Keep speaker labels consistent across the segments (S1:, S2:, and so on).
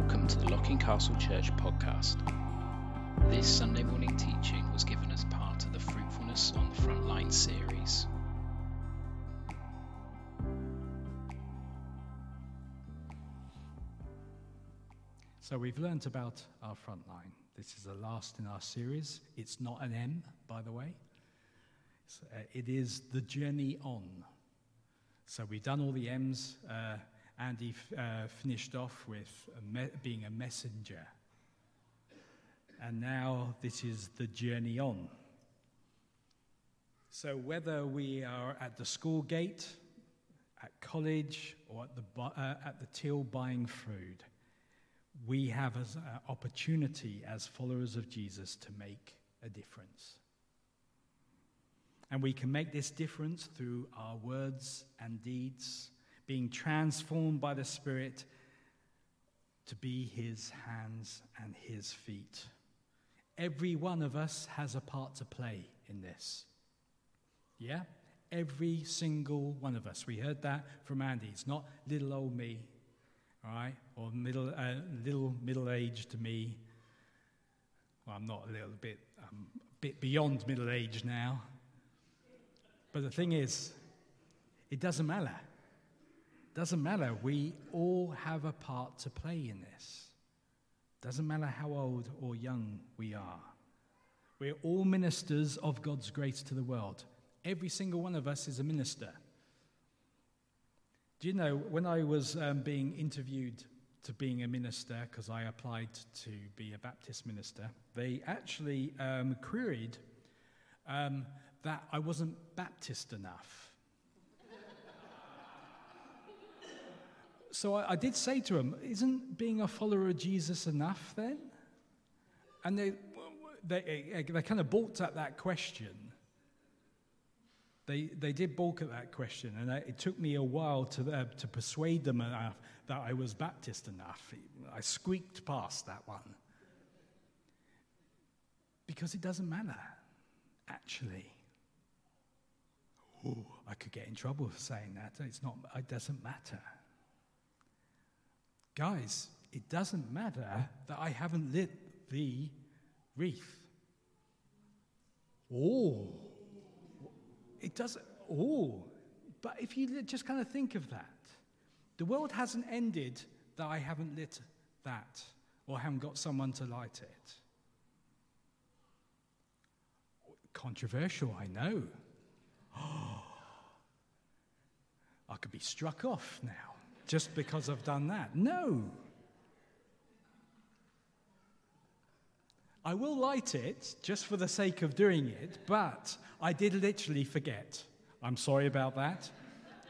S1: Welcome to the Locking Castle Church podcast. This Sunday morning teaching was given as part of the Fruitfulness on the Frontline series.
S2: So we've learnt about our frontline. This is the last in our series. It's not an M, by the way. It's, uh, it is the journey on. So we've done all the M's. Uh, Andy f- uh, finished off with a me- being a messenger. And now this is the journey on. So whether we are at the school gate, at college, or at the, bu- uh, at the till buying food, we have an opportunity as followers of Jesus to make a difference. And we can make this difference through our words and deeds, being transformed by the Spirit to be His hands and His feet. Every one of us has a part to play in this. Yeah? Every single one of us. We heard that from Andy. It's not little old me, all right? Or middle, uh, little middle aged me. Well, I'm not a little bit, I'm a bit beyond middle age now. But the thing is, it doesn't matter. Doesn't matter. We all have a part to play in this. Doesn't matter how old or young we are. We're all ministers of God's grace to the world. Every single one of us is a minister. Do you know, when I was um, being interviewed to being a minister, because I applied to be a Baptist minister, they actually um, queried um, that I wasn't Baptist enough. So I, I, did say to them, Isn't being a follower of Jesus enough then? And they, they, they kind of balked at that question. They, they did balk at that question, and it took me a while to, uh, to persuade them enough that I was Baptist enough. I squeaked past that one. Because it doesn't matter, actually. Oh, I could get in trouble for saying that. It's not, it doesn't matter. Guys, it doesn't matter that I haven't lit the wreath. Oh, it doesn't. Oh, but if you just kind of think of that, the world hasn't ended that I haven't lit that or haven't got someone to light it. Controversial, I know. I could be struck off now just because I've done that. No. I will light it just for the sake of doing it, but I did literally forget. I'm sorry about that.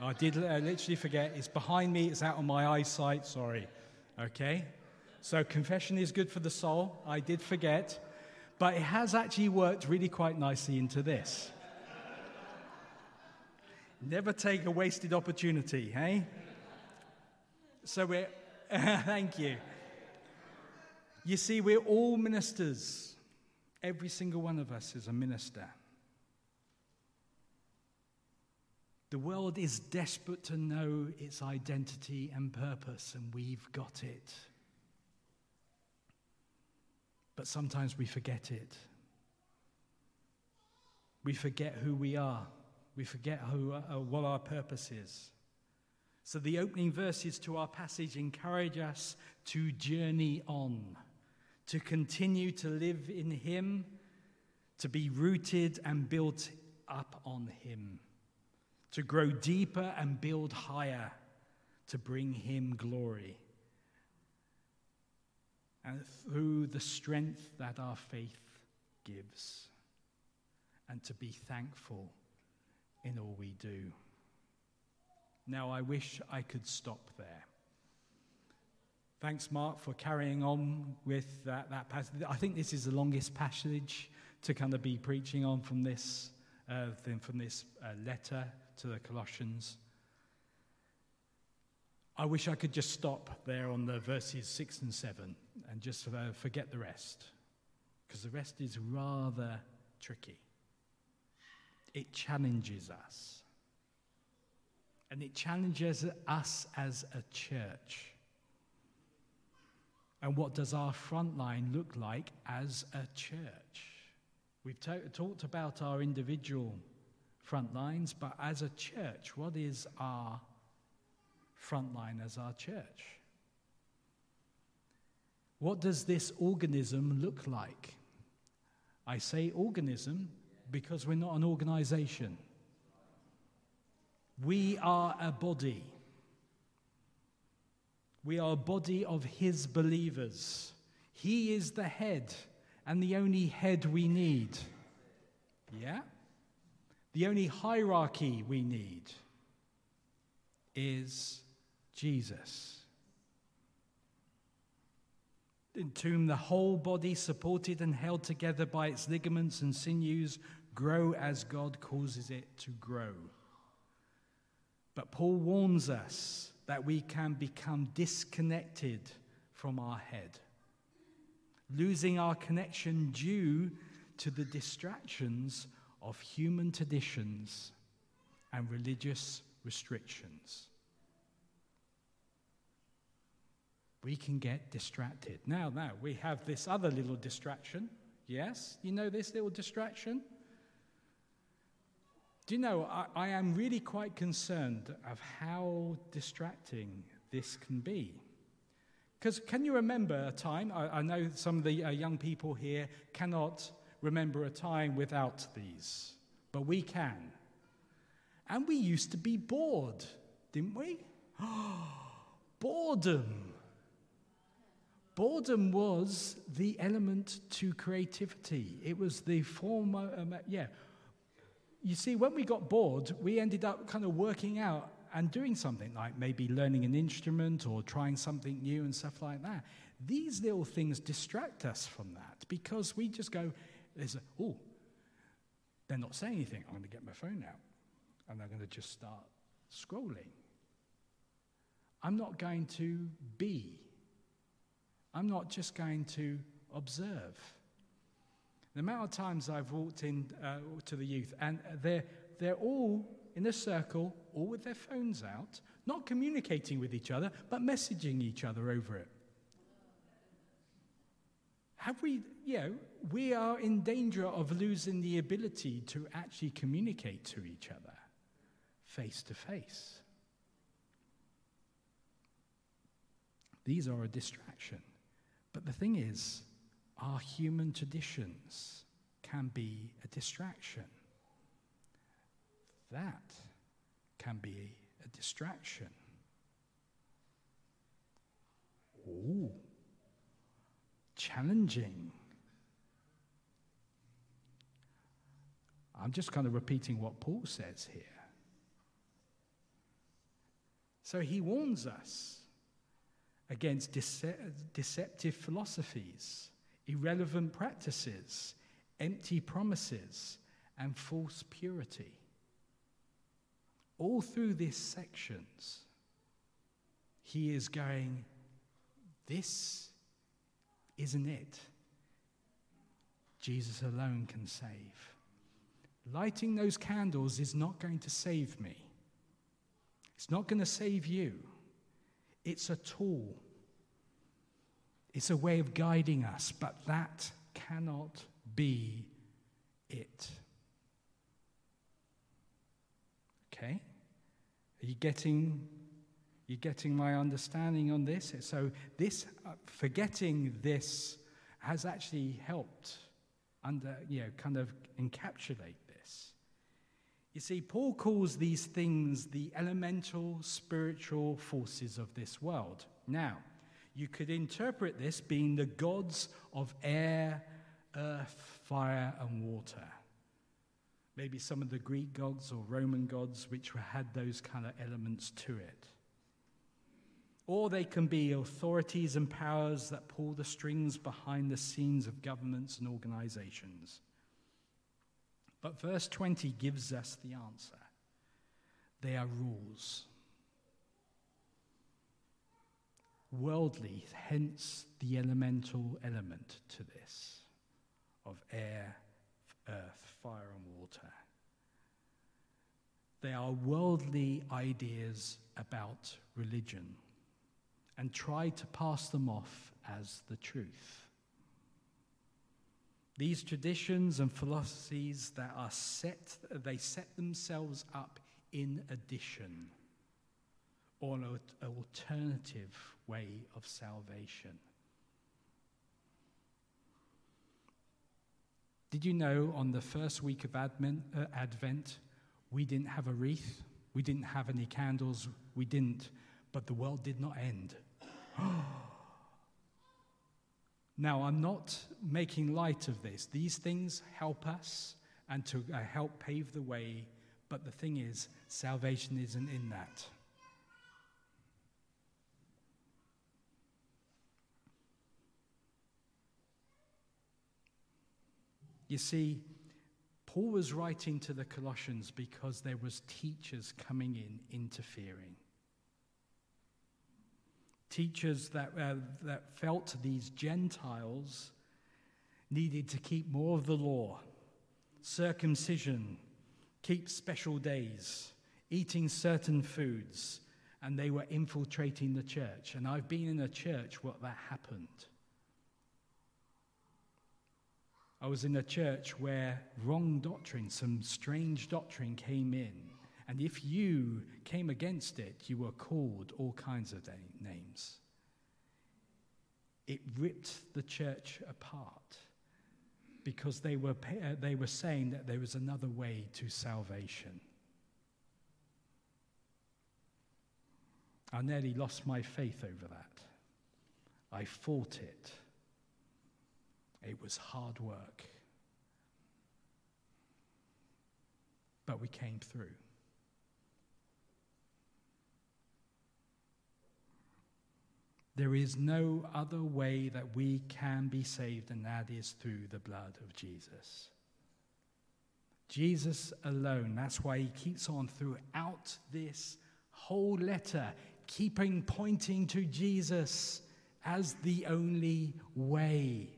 S2: I did uh, literally forget. It's behind me, it's out of my eyesight. Sorry. Okay? So, confession is good for the soul. I did forget, but it has actually worked really quite nicely into this. Never take a wasted opportunity, hey? So, we're. thank you. You see, we're all ministers. Every single one of us is a minister. The world is desperate to know its identity and purpose, and we've got it. But sometimes we forget it. We forget who we are. We forget who, uh, what our purpose is. So, the opening verses to our passage encourage us to journey on to continue to live in Him, to be rooted and built up on Him, to grow deeper and build higher, to bring Him glory. And through the strength that our faith gives, and to be thankful in all we do. Now, I wish I could stop there. Thanks, Mark, for carrying on with that, that passage. I think this is the longest passage to kind of be preaching on from this, uh, from this uh, letter to the Colossians. I wish I could just stop there on the verses 6 and 7 and just uh, forget the rest, because the rest is rather tricky. It challenges us. And it challenges us as a church. And what does our front line look like as a church? We've talked about our individual front lines, but as a church, what is our front line as our church? What does this organism look like? I say organism because we're not an organization. We are a body. We are a body of His believers. He is the head and the only head we need. Yeah? The only hierarchy we need is Jesus. In whom the whole body, supported and held together by its ligaments and sinews, grow as God causes it to grow. But Paul warns us that we can become disconnected from our head, losing our connection due to the distractions of human traditions and religious restrictions. We can get distracted. Now, now, we have this other little distraction. Yes? You know this little distraction? Do you know, I, I, am really quite concerned of how distracting this can be. Because can you remember a time? I, I know some of the uh, young people here cannot remember a time without these, but we can. And we used to be bored, didn't we? Boredom. Boredom was the element to creativity. It was the form, um, yeah, you see, when we got bored, we ended up kind of working out and doing something like maybe learning an instrument or trying something new and stuff like that. These little things distract us from that because we just go, there's a, oh, they're not saying anything. I'm going to get my phone out and I'm going to just start scrolling. I'm not going to be. I'm not just going to observe. The amount of times I've walked in uh, to the youth, and they're, they're all in a circle, all with their phones out, not communicating with each other, but messaging each other over it. Have we, you know, we are in danger of losing the ability to actually communicate to each other face to face. These are a distraction. But the thing is, our human traditions can be a distraction. That can be a distraction. Ooh, challenging. I'm just kind of repeating what Paul says here. So he warns us against dece- deceptive philosophies irrelevant practices, empty promises, and false purity. All through these sections, he is going, This isn't it. Jesus alone can save. Lighting those candles is not going to save me. It's not going to save you. It's a tool it's a way of guiding us, but that cannot be it. Okay? Are you getting you getting my understanding on this? So this uh, forgetting this has actually helped under you know kind of encapsulate this. You see, Paul calls these things the elemental spiritual forces of this world. Now, you could interpret this being the gods of air, earth, fire, and water. Maybe some of the Greek gods or Roman gods which had those kind of elements to it. Or they can be authorities and powers that pull the strings behind the scenes of governments and organizations. But verse 20 gives us the answer they are rules worldly, hence the elemental element to this of air, earth, fire, and water. They are worldly ideas about religion and try to pass them off as the truth. These traditions and philosophies that are set, they set themselves up in addition or an alternative way of salvation. Did you know on the first week of Advent, uh, Advent, we didn't have a wreath, we didn't have any candles, we didn't, but the world did not end. now, I'm not making light of this. These things help us and to uh, help pave the way, but the thing is, salvation isn't in that. You see, Paul was writing to the Colossians because there was teachers coming in interfering. Teachers that, uh, that felt these Gentiles needed to keep more of the law, circumcision, keep special days, eating certain foods, and they were infiltrating the church. And I've been in a church where that happened. I was in a church where wrong doctrine, some strange doctrine came in. And if you came against it, you were called all kinds of names. It ripped the church apart because they were, uh, they were saying that there was another way to salvation. I nearly lost my faith over that. I fought it. It was hard work. But we came through. There is no other way that we can be saved, and that is through the blood of Jesus. Jesus alone. That's why he keeps on throughout this whole letter, keeping pointing to Jesus as the only way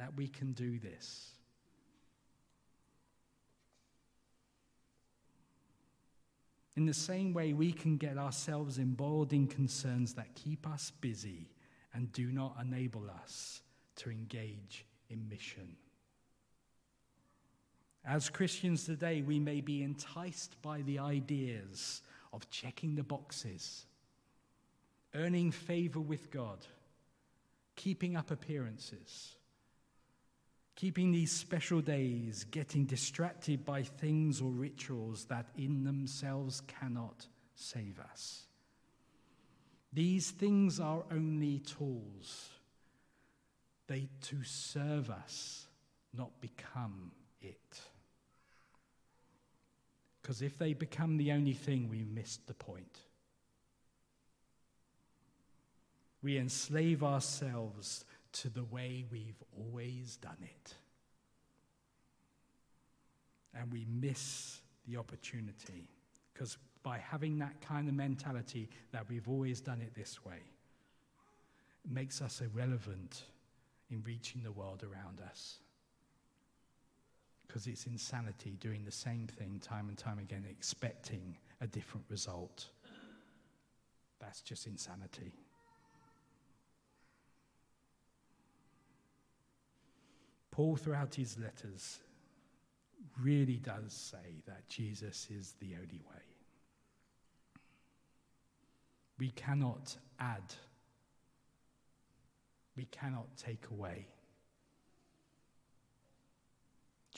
S2: that we can do this. In the same way, we can get ourselves embroiled in concerns that keep us busy and do not enable us to engage in mission. As Christians today, we may be enticed by the ideas of checking the boxes, earning favor with God, keeping up appearances keeping these special days, getting distracted by things or rituals that in themselves cannot save us. These things are only tools. They to serve us, not become it. Because if they become the only thing, we missed the point. We enslave ourselves to the way we've always done it. And we miss the opportunity because by having that kind of mentality that we've always done it this way, it makes us irrelevant in reaching the world around us. Because it's insanity doing the same thing time and time again, expecting a different result. That's just insanity. Paul, throughout his letters, really does say that Jesus is the only way. We cannot add, we cannot take away.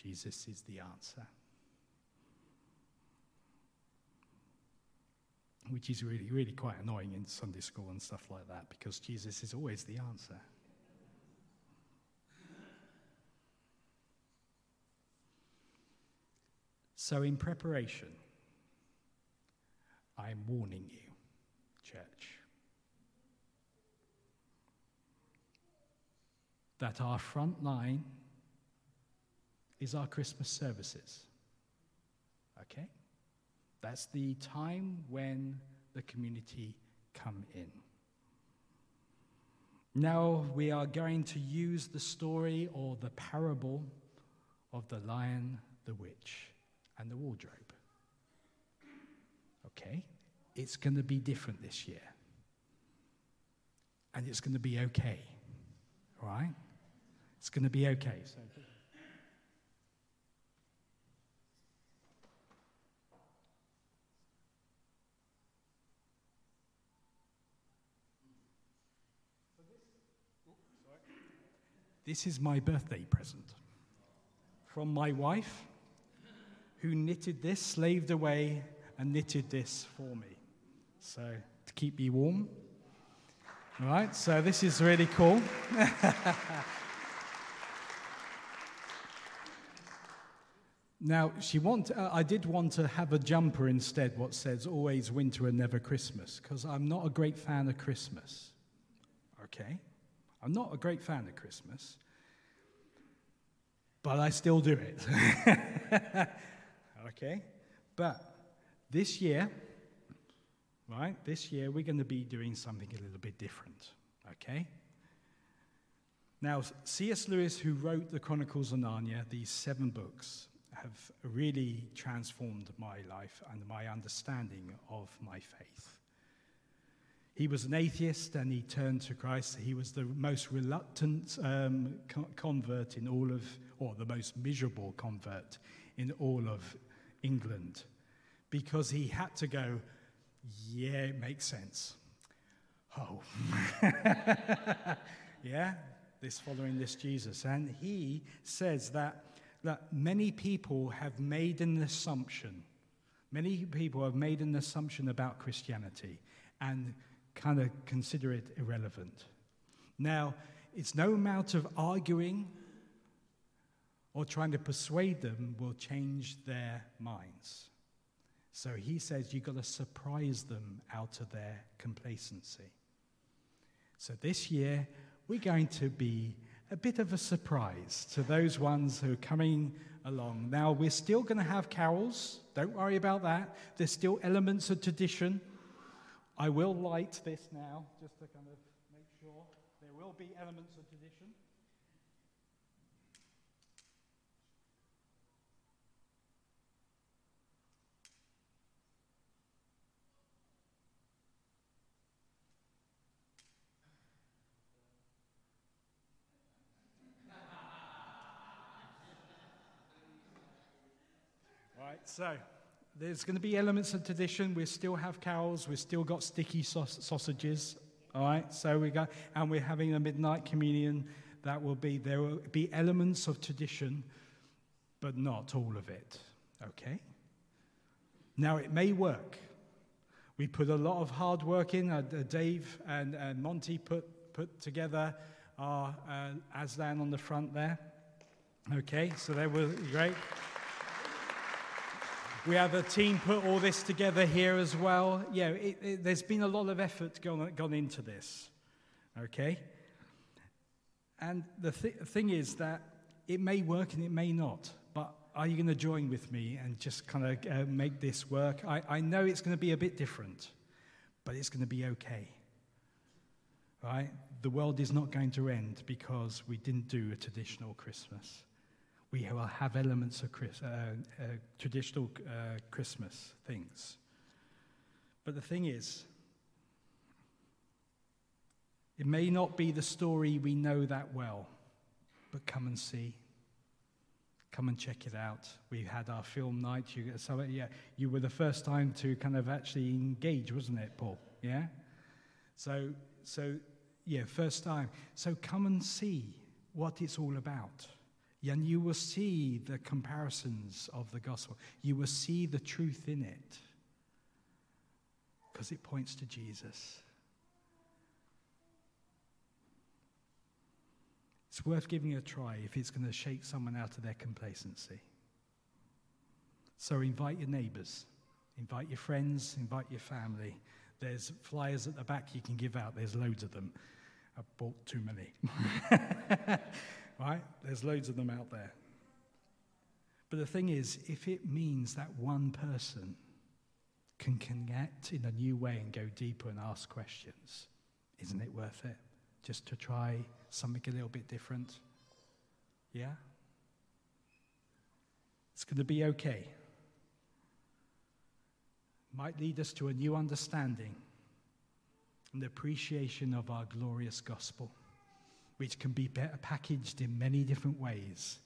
S2: Jesus is the answer. Which is really, really quite annoying in Sunday school and stuff like that because Jesus is always the answer. So, in preparation, I'm warning you, church, that our front line is our Christmas services. Okay? That's the time when the community come in. Now we are going to use the story or the parable of the lion, the witch and the wardrobe. Okay? It's going to be different this year. and it's going to be okay. Right? It's going to be okay. So. This is my birthday present from my wife, who knitted this, slaved away, and knitted this for me. So, to keep me warm. All right, so this is really cool. now, she want, uh, I did want to have a jumper instead, what says always winter and never Christmas, because I'm not a great fan of Christmas. Okay? I'm not a great fan of Christmas, but I still do it. okay? But this year, right, this year we're going to be doing something a little bit different. Okay? Now, C.S. Lewis, who wrote the Chronicles of Narnia, these seven books, have really transformed my life and my understanding of my faith. He was an atheist and he turned to Christ. He was the most reluctant um, convert in all of, or the most miserable convert in all of England because he had to go, yeah, it makes sense. Oh. yeah, this following this Jesus. And he says that, that many people have made an assumption. Many people have made an assumption about Christianity. And kind of consider it irrelevant. Now, it's no amount of arguing or trying to persuade them will change their minds. So he says you've got to surprise them out of their complacency. So this year, we're going to be a bit of a surprise to those ones who are coming along. Now, we're still going to have carols. Don't worry about that. There's still elements of tradition. I will light this now, just to kind of make sure there will be elements of tradition. So there's going to be elements of tradition. We still have cows. We've still got sticky sausages. All right. So we got, and we're having a midnight communion. That will be there. Will be elements of tradition, but not all of it. Okay. Now it may work. We put a lot of hard work in. Uh, Dave and, and Monty put put together our uh, Aslan on the front there. Okay. So they were great. We have a team put all this together here as well. Yeah, it, it, there's been a lot of effort gone, gone into this. Okay? And the th- thing is that it may work and it may not, but are you going to join with me and just kind of uh, make this work? I, I know it's going to be a bit different, but it's going to be okay. Right? The world is not going to end because we didn't do a traditional Christmas we will have elements of Chris, uh, uh, traditional uh, Christmas things. But the thing is, it may not be the story we know that well, but come and see. Come and check it out. We had our film night. You, so, yeah, you were the first time to kind of actually engage, wasn't it, Paul? Yeah? So, so yeah, first time. So come and see what it's all about. And you will see the comparisons of the gospel. You will see the truth in it because it points to Jesus. It's worth giving it a try if it's going to shake someone out of their complacency. So invite your neighbors, invite your friends, invite your family. There's flyers at the back you can give out, there's loads of them. I bought too many. right? There's loads of them out there. But the thing is, if it means that one person can connect in a new way and go deeper and ask questions, isn't it worth it? Just to try something a little bit different? Yeah? It's going to be okay. Might lead us to a new understanding and appreciation of our glorious gospel, which can be better packaged in many different ways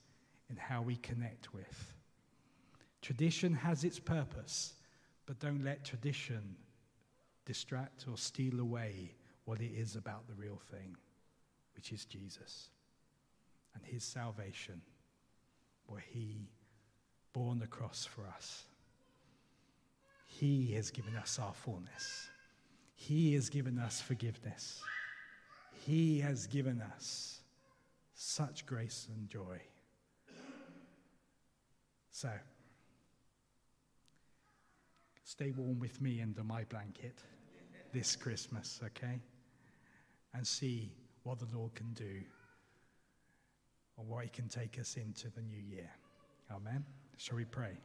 S2: in how we connect with. Tradition has its purpose, but don't let tradition distract or steal away what it is about the real thing, which is Jesus and his salvation, where he bore the cross for us. He has given us our fullness. He has given us forgiveness. He has given us such grace and joy. So, stay warm with me under my blanket this Christmas, okay? And see what the Lord can do or what He can take us into the new year. Amen. Shall we pray?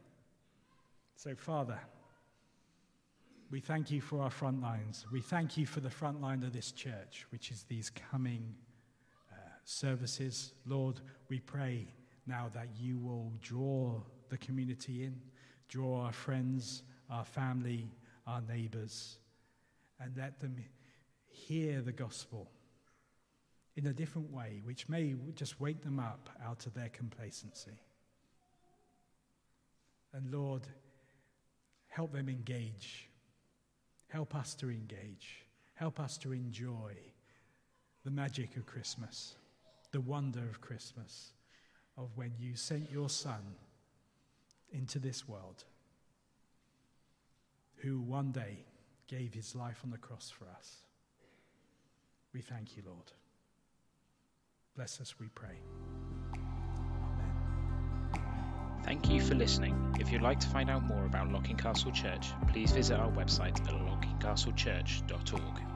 S2: So, Father, we thank you for our front lines. We thank you for the front line of this church, which is these coming uh, services. Lord, we pray now that you will draw the community in, draw our friends, our family, our neighbors, and let them hear the gospel in a different way, which may just wake them up out of their complacency. And Lord, help them engage. Help us to engage. Help us to enjoy the magic of Christmas, the wonder of Christmas, of when you sent your Son into this world, who one day gave his life on the cross for us. We thank you, Lord. Bless us, we pray.
S1: Thank you for listening. If you'd like to find out more about Locking Castle Church, please visit our website at lockingcastlechurch.org.